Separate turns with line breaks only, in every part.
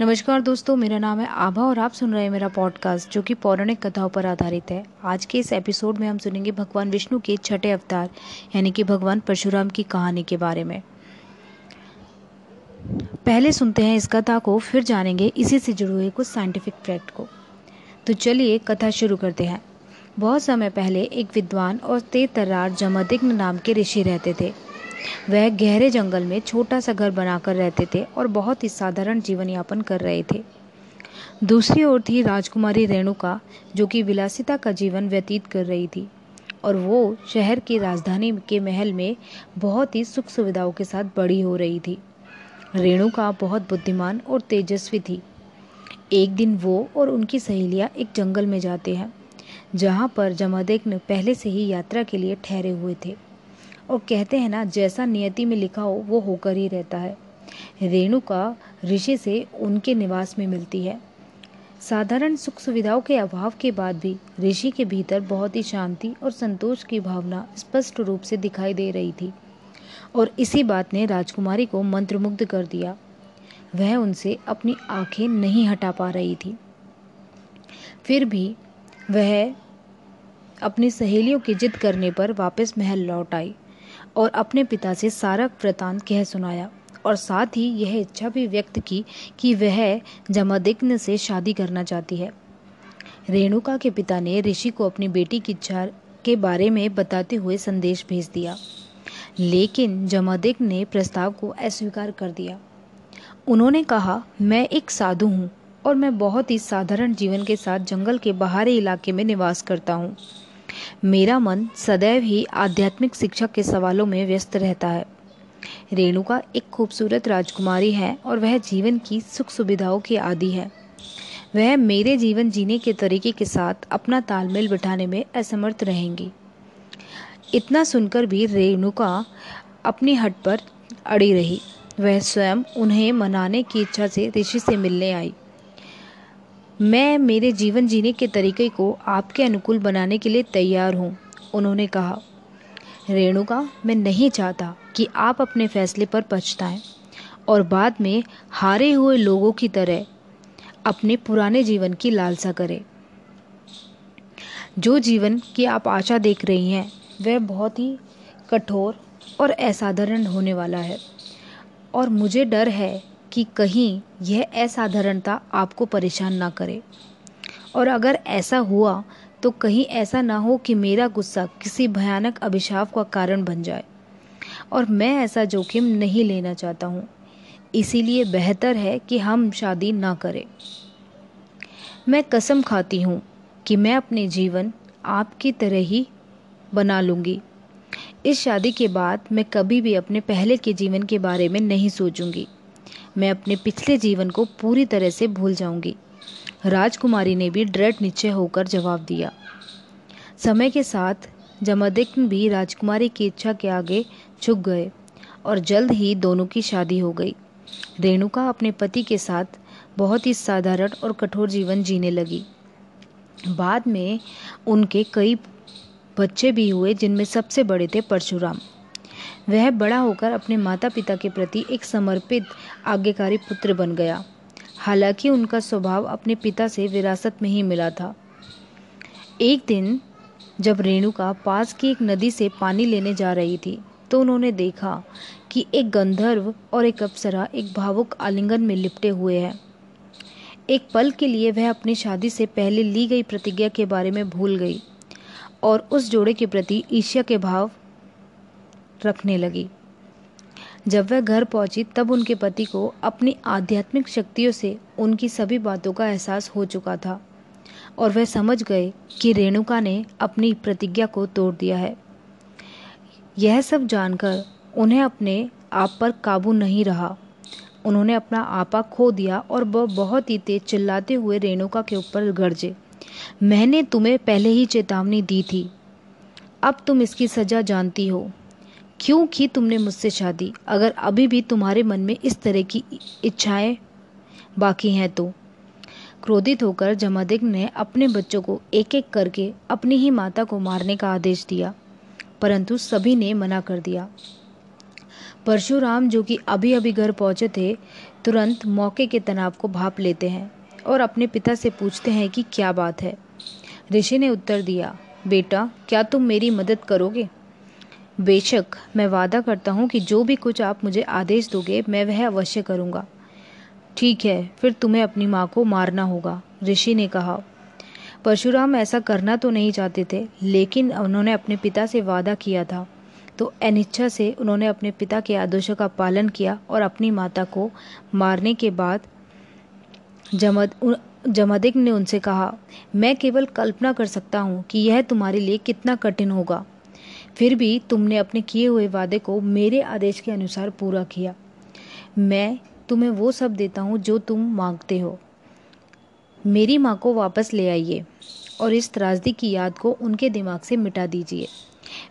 नमस्कार दोस्तों, मेरा नाम है आभा और आप सुन रहे हैं मेरा पॉडकास्ट जो कि पौराणिक कथाओं पर आधारित है। आज के इस एपिसोड में हम सुनेंगे भगवान विष्णु के छठे अवतार, यानी कि भगवान परशुराम की कहानी के बारे में। पहले सुनते हैं इस कथा को, फिर जानेंगे इसी से जुड़े हुए कुछ साइंटिफिक फैक्ट को। तो चलिए कथा शुरू करते हैं। बहुत समय पहले एक विद्वान और तेज तर्रार जमदिग्न नाम के ऋषि रहते थे। वह गहरे जंगल में छोटा सा घर बनाकर रहते थे और बहुत ही साधारण जीवन यापन कर रहे थे। दूसरी ओर थी राजकुमारी रेणुका, जो कि विलासिता का जीवन व्यतीत कर रही थी, और वो शहर की राजधानी के महल में बहुत ही सुख सुविधाओं के साथ बड़ी हो रही थी। रेणुका बहुत बुद्धिमान और तेजस्वी थी। एक दिन वो और उनकी सहेलियाँ एक जंगल में जाते हैं, जहाँ पर जमादेग्न पहले से ही यात्रा के लिए ठहरे हुए थे। और कहते हैं ना, जैसा नियति में लिखा हो, वो होकर ही रहता है। रेणुका ऋषि से उनके निवास में मिलती है। साधारण सुख सुविधाओं के अभाव के बाद भी ऋषि के भीतर बहुत ही शांति और संतोष की भावना स्पष्ट रूप से दिखाई दे रही थी और इसी बात ने राजकुमारी को मंत्रमुग्ध कर दिया। वह उनसे अपनी आँखें नहीं हटा पा रही थी। फिर भी वह अपनी सहेलियों की जिद करने पर वापस महल लौट आई। और अपने पिता से सारा वृतांत कह सुनाया। और साथ ही यह इच्छा भी व्यक्त की कि वह जमादिग्न से शादी करना चाहती है। रेणुका के पिता ने ऋषि को अपनी बेटी की इच्छा के बारे में बताते हुए संदेश भेज दिया। लेकिन जमादिग्न ने प्रस्ताव को अस्वीकार कर दिया। उन्होंने कहा, मैं एक साधु हूँ और मैं बहुत ही साधारण जीवन के साथ जंगल के बाहरी इलाके में निवास करता हूँ। मेरा मन सदैव ही आध्यात्मिक शिक्षा के सवालों में व्यस्त रहता है। रेणुका एक खूबसूरत राजकुमारी है और वह जीवन की सुख सुविधाओं की आदि है। वह मेरे जीवन जीने के तरीके के साथ अपना तालमेल बिठाने में असमर्थ रहेंगी। इतना सुनकर भी रेणुका अपनी हट पर अड़ी रही। वह स्वयं उन्हें मनाने की इच्छा से ऋषि से मिलने आई। मैं मेरे जीवन जीने के तरीके को आपके अनुकूल बनाने के लिए तैयार हूँ, उन्होंने कहा। रेणुका, मैं नहीं चाहता कि आप अपने फैसले पर पछताएँ और बाद में हारे हुए लोगों की तरह अपने पुराने जीवन की लालसा करें। जो जीवन की आप आशा देख रही हैं, वह बहुत ही कठोर और असाधारण होने वाला है और मुझे डर है कि कहीं यह असाधारणता आपको परेशान ना करे। और अगर ऐसा हुआ तो कहीं ऐसा ना हो कि मेरा गुस्सा किसी भयानक अभिशाप का कारण बन जाए। और मैं ऐसा जोखिम नहीं लेना चाहता हूँ। इसीलिए बेहतर है कि हम शादी ना करें। मैं कसम खाती हूँ कि मैं अपने जीवन आपकी तरह ही बना लूँगी। इस शादी के बाद मैं कभी भी अपने पहले के जीवन के बारे में नहीं सोचूँगी। मैं अपने पिछले जीवन को पूरी तरह से भूल जाऊँगी। राजकुमारी ने भी दृढ़ निश्चय होकर जवाब दिया। समय के साथ जमदिग्न भी राजकुमारी की इच्छा के आगे झुक गए और जल्द ही दोनों की शादी हो गई। रेणुका अपने पति के साथ बहुत ही साधारण और कठोर जीवन जीने लगी। बाद में उनके कई बच्चे भी हुए, जिनमें सबसे बड़े थे परशुराम। वह बड़ा होकर अपने माता पिता के प्रति एक समर्पित, आज्ञाकारी पुत्र बन गया। हालाँकि उनका स्वभाव अपने पिता से विरासत में ही मिला था। एक दिन, जब रेणुका पास की एक नदी से पानी लेने जा रही थी तो उन्होंने देखा कि एक गंधर्व और एक अप्सरा एक भावुक आलिंगन में लिपटे हुए हैं। एक पल के लिए वह अपनी शादी से पहले ली गई प्रतिज्ञा के बारे में भूल गई और उस जोड़े के प्रति ईर्ष्या के भाव रखने लगी। जब वह घर पहुँची, तब उनके पति को अपनी आध्यात्मिक शक्तियों से उनकी सभी बातों का एहसास हो चुका था और वह समझ गए कि रेणुका ने अपनी प्रतिज्ञा को तोड़ दिया है। यह सब जानकर उन्हें अपने आप पर काबू नहीं रहा। उन्होंने अपना आपा खो दिया और वह बहुत ही तेज चिल्लाते हुए रेणुका के ऊपर गरजे। मैंने तुम्हें पहले ही चेतावनी दी थी। अब तुम इसकी सजा जानती हो। क्यों की तुमने मुझसे शादी? अगर अभी भी तुम्हारे मन में इस तरह की इच्छाएँ बाकी हैं तो। क्रोधित होकर जमादिग ने अपने बच्चों को एक एक करके अपनी ही माता को मारने का आदेश दिया, परंतु सभी ने मना कर दिया। परशुराम, जो कि अभी अभी घर पहुँचे थे, तुरंत मौके के तनाव को भाप लेते हैं और अपने पिता से पूछते हैं कि क्या बात है। ऋषि ने उत्तर दिया, बेटा, क्या तुम मेरी मदद करोगे? बेशक, मैं वादा करता हूँ कि जो भी कुछ आप मुझे आदेश दोगे, मैं वह अवश्य करूँगा। ठीक है, फिर तुम्हें अपनी माँ को मारना होगा, ऋषि ने कहा। परशुराम ऐसा करना तो नहीं चाहते थे, लेकिन उन्होंने अपने पिता से वादा किया था। तो अनिच्छा से उन्होंने अपने पिता के आदेशों का पालन किया और अपनी माता को मारने के बाद जमद जमदिक ने उनसे कहा, मैं केवल कल्पना कर सकता हूँ कि यह तुम्हारे लिए कितना कठिन होगा। फिर भी तुमने अपने किए हुए वादे को मेरे आदेश के अनुसार पूरा किया। मैं तुम्हें वो सब देता हूँ जो तुम मांगते हो। मेरी माँ को वापस ले आइए और इस त्रासदी की याद को उनके दिमाग से मिटा दीजिए।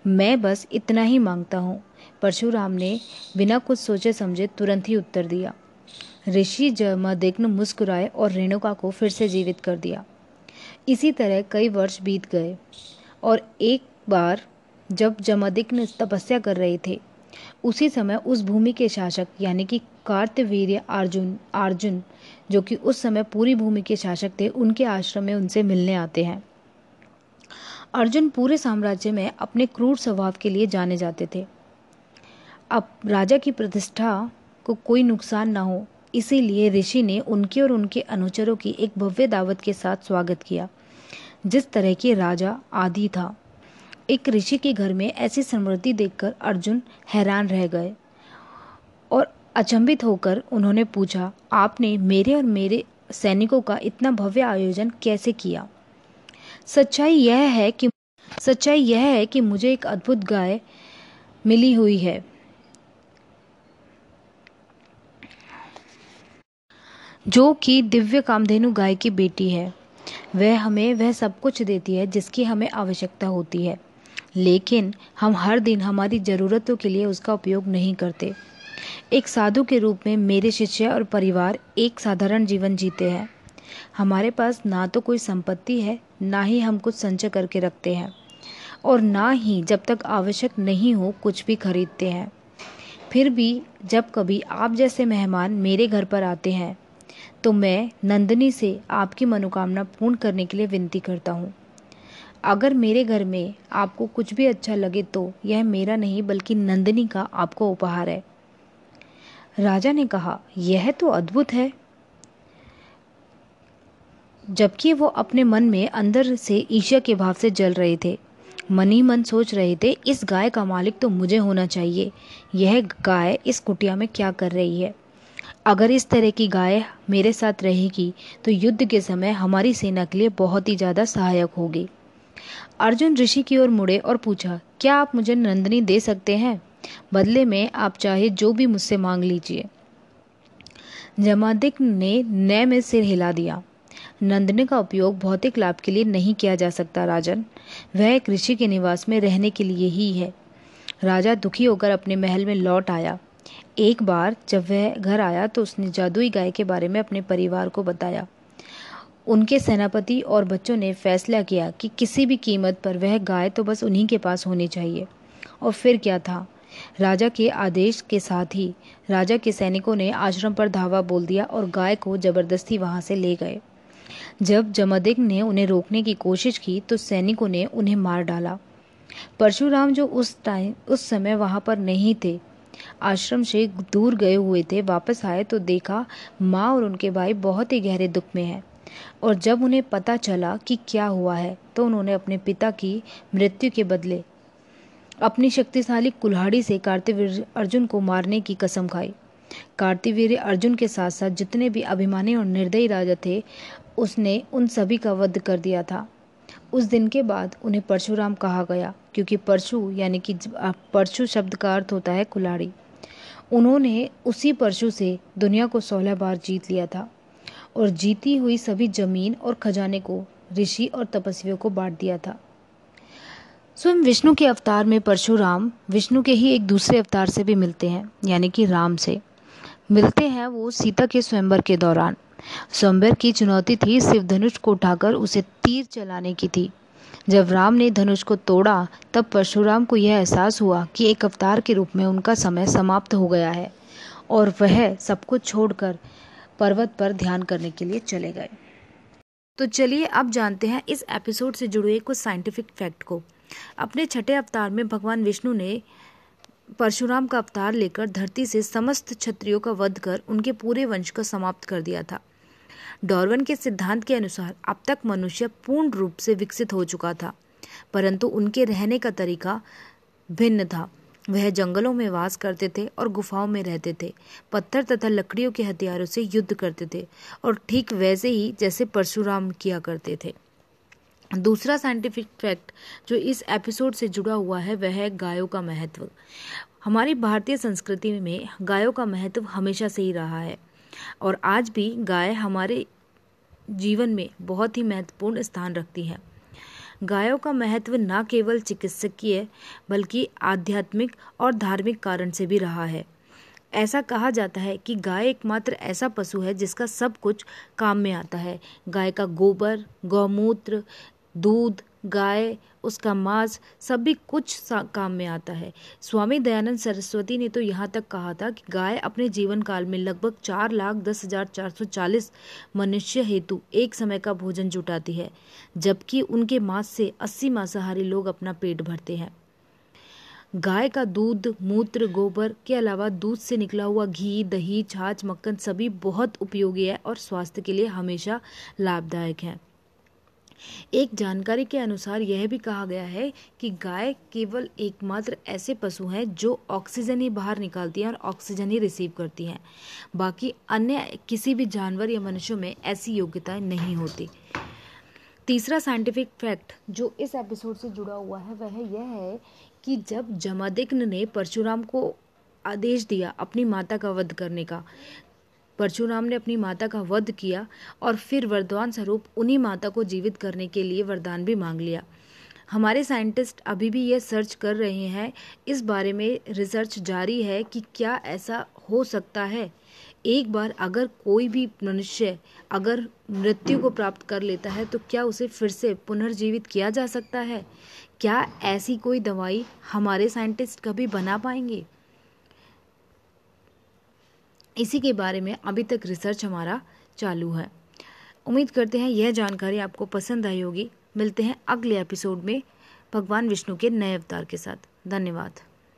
मैं बस इतना ही माँगता हूँ। परशुराम ने बिना कुछ सोचे समझे तुरंत ही उत्तर दिया। ऋषि जमदिग्न मुस्कुराए और रेणुका को फिर से जीवित कर दिया। इसी तरह कई वर्ष बीत गए और एक बार जब जमदिग्न तपस्या कर रहे थे, उसी समय उस भूमि के शासक, यानी कि कार्तवीर्य अर्जुन अर्जुन, जो कि उस समय पूरी भूमि के शासक थे, उनके आश्रम में उनसे मिलने आते हैं। अर्जुन पूरे साम्राज्य में अपने क्रूर स्वभाव के लिए जाने जाते थे। अब राजा की प्रतिष्ठा को कोई नुकसान ना हो, इसीलिए ऋषि ने उनके और उनके अनुचरों की एक भव्य दावत के साथ स्वागत किया, जिस तरह के राजा आदि था। एक ऋषि के घर में ऐसी समृद्धि देखकर अर्जुन हैरान रह गए और अचंभित होकर उन्होंने पूछा, आपने मेरे और मेरे सैनिकों का इतना भव्य आयोजन कैसे किया? सच्चाई यह है कि, सच्चाई यह है कि मुझे एक अद्भुत गाय मिली हुई है। जो कि दिव्य कामधेनु गाय की बेटी है। वह हमें, वह सब कुछ देती है जिसकी हमें आवश्यकता होती है। लेकिन हम हर दिन हमारी ज़रूरतों के लिए उसका उपयोग नहीं करते। एक साधु के रूप में मेरे शिष्य और परिवार एक साधारण जीवन जीते हैं। हमारे पास ना तो कोई संपत्ति है, ना ही हम कुछ संचय करके रखते हैं, और ना ही जब तक आवश्यक नहीं हो कुछ भी खरीदते हैं। फिर भी जब कभी आप जैसे मेहमान मेरे घर पर आते हैं तो मैं नंदनी से आपकी मनोकामना पूर्ण करने के लिए विनती करता हूँ। अगर मेरे घर में आपको कुछ भी अच्छा लगे तो यह मेरा नहीं बल्कि नंदिनी का आपको उपहार है। राजा ने कहा, यह तो अद्भुत है। जबकि वो अपने मन में अंदर से ईर्ष्या के भाव से जल रहे थे। मन ही मन सोच रहे थे, इस गाय का मालिक तो मुझे होना चाहिए। यह गाय इस कुटिया में क्या कर रही है? अगर इस तरह की गाय मेरे साथ रहेगी तो युद्ध के समय हमारी सेना के लिए बहुत ही ज़्यादा सहायक होगी। अर्जुन ऋषि की ओर मुड़े और पूछा, क्या आप मुझे नंदनी दे सकते हैं? बदले में आप चाहे जो भी मुझसे मांग लीजिए. जमादिक ने नए में सिर हिला दिया। नंदनी का उपयोग भौतिक लाभ के लिए नहीं किया जा सकता, राजन। वह एक ऋषि के निवास में रहने के लिए ही है। राजा दुखी होकर अपने महल में लौट आया। एक बार जब वह घर आया तो उसने जादुई गाय के बारे में अपने परिवार को बताया। उनके सेनापति और बच्चों ने फैसला किया कि किसी भी कीमत पर वह गाय तो बस उन्हीं के पास होनी चाहिए। और फिर क्या था? राजा के आदेश के साथ ही राजा के सैनिकों ने आश्रम पर धावा बोल दिया और गाय को ज़बरदस्ती वहाँ से ले गए। जब जमदिक ने उन्हें रोकने की कोशिश की तो सैनिकों ने उन्हें मार डाला। परशुराम जो उस टाइम, उस समय वहाँ पर नहीं थे, आश्रम से दूर गए हुए थे, वापस आए तो देखा माँ और उनके भाई बहुत ही गहरे दुख में हैं। और जब उन्हें पता चला कि क्या हुआ है तो उन्होंने अपने पिता की मृत्यु के बदले अपनी शक्तिशाली कुल्हाड़ी से कार्तिवीर अर्जुन को मारने की कसम खाई। कार्तिवीर अर्जुन के साथ साथ जितने भी अभिमानी और निर्दयी राजा थे, उसने उन सभी का वध कर दिया था। उस दिन के बाद उन्हें परशुराम कहा गया, क्योंकि परशु, यानी कि परशु शब्द का अर्थ होता है कुल्हाड़ी। उन्होंने उसी परशु से दुनिया को सोलह बार जीत लिया था। और जीती हुई सभी ज़मीन और खजाने को, ऋषि और तपस्वियों को बांट दिया था। स्वयं विष्णु के अवतार में परशुराम विष्णु के ही एक दूसरे अवतार से भी मिलते हैं, यानी कि राम से। मिलते हैं वो सीता के स्वयंवर के दौरान। स्वयंवर की चुनौती थी शिव धनुष को उठाकर उसे तीर चलाने की थी। जब राम ने धनुष को तोड़ा, तब परशुराम को यह एहसास हुआ कि एक अवतार के रूप में उनका समय समाप्त हो गया है, और वह सब कुछ छोड़कर पर्वत पर ध्यान करने के लिए चले गए। तो चलिए अब जानते हैं इस एपिसोड से जुड़े कुछ साइंटिफिक फैक्ट को। अपने छठे अवतार में भगवान विष्णु ने परशुराम का अवतार लेकर धरती से समस्त क्षत्रियों का वध कर उनके पूरे वंश को समाप्त कर दिया था। डॉर्वन के सिद्धांत के अनुसार अब तक मनुष्य पूर्ण रूप से विकसित हो चुका था, परंतु उनके रहने का तरीका भिन्न था। वह जंगलों में वास करते थे और गुफाओं में रहते थे। पत्थर तथा लकड़ियों के हथियारों से युद्ध करते थे और ठीक वैसे ही जैसे परशुराम किया करते थे। दूसरा साइंटिफिक फैक्ट जो इस एपिसोड से जुड़ा हुआ है, वह है गायों का महत्व। हमारी भारतीय संस्कृति में गायों का महत्व हमेशा से ही रहा है और आज भी गाय हमारे जीवन में बहुत ही महत्वपूर्ण स्थान रखती है। गायों का महत्व न केवल चिकित्सकीय, बल्कि आध्यात्मिक और धार्मिक कारण से भी रहा है। ऐसा कहा जाता है कि गाय एकमात्र ऐसा पशु है जिसका सब कुछ काम में आता है। गाय का गोबर, गौमूत्र, दूध गाय, उसका मांस सभी कुछ काम में आता है। स्वामी दयानंद सरस्वती ने तो यहाँ तक कहा था कि गाय अपने जीवन काल में लगभग चार लाख दस हज़ार चार सौ चालीस मनुष्य हेतु एक समय का भोजन जुटाती है, जबकि उनके मांस से अस्सी मांसाहारी लोग अपना पेट भरते हैं। गाय का दूध, मूत्र, गोबर के अलावा दूध से निकला हुआ घी, दही, छाछ, मक्खन सभी बहुत उपयोगी है और स्वास्थ्य के लिए हमेशा लाभदायक है। एक जानकारी के अनुसार यह भी कहा गया है कि गाय केवल एकमात्र ऐसे पशु हैं जो ऑक्सीजन ही बाहर निकालती हैं और ऑक्सीजन ही रिसीव करती हैं। बाकी अन्य किसी भी जानवर या मनुष्यों में ऐसी योग्यताएँ नहीं होती। तीसरा साइंटिफिक फैक्ट जो इस एपिसोड से जुड़ा हुआ है, वह यह है कि जब जमादिग्न ने परशुराम को आदेश दिया अपनी माता का वध करने का परशुराम ने अपनी माता का वध किया और फिर वरदान स्वरूप उन्हीं माता को जीवित करने के लिए वरदान भी मांग लिया। हमारे साइंटिस्ट अभी भी ये सर्च कर रहे हैं। इस बारे में रिसर्च जारी है कि क्या ऐसा हो सकता है। एक बार अगर कोई भी मनुष्य अगर मृत्यु को प्राप्त कर लेता है तो क्या उसे फिर से पुनर्जीवित किया जा सकता है? क्या ऐसी कोई दवाई हमारे साइंटिस्ट कभी बना पाएँगे? इसी के बारे में अभी तक रिसर्च हमारा चालू है। उम्मीद करते हैं यह जानकारी आपको पसंद आई होगी। मिलते हैं अगले एपिसोड में। भगवान विष्णु के नए अवतार के साथ। धन्यवाद।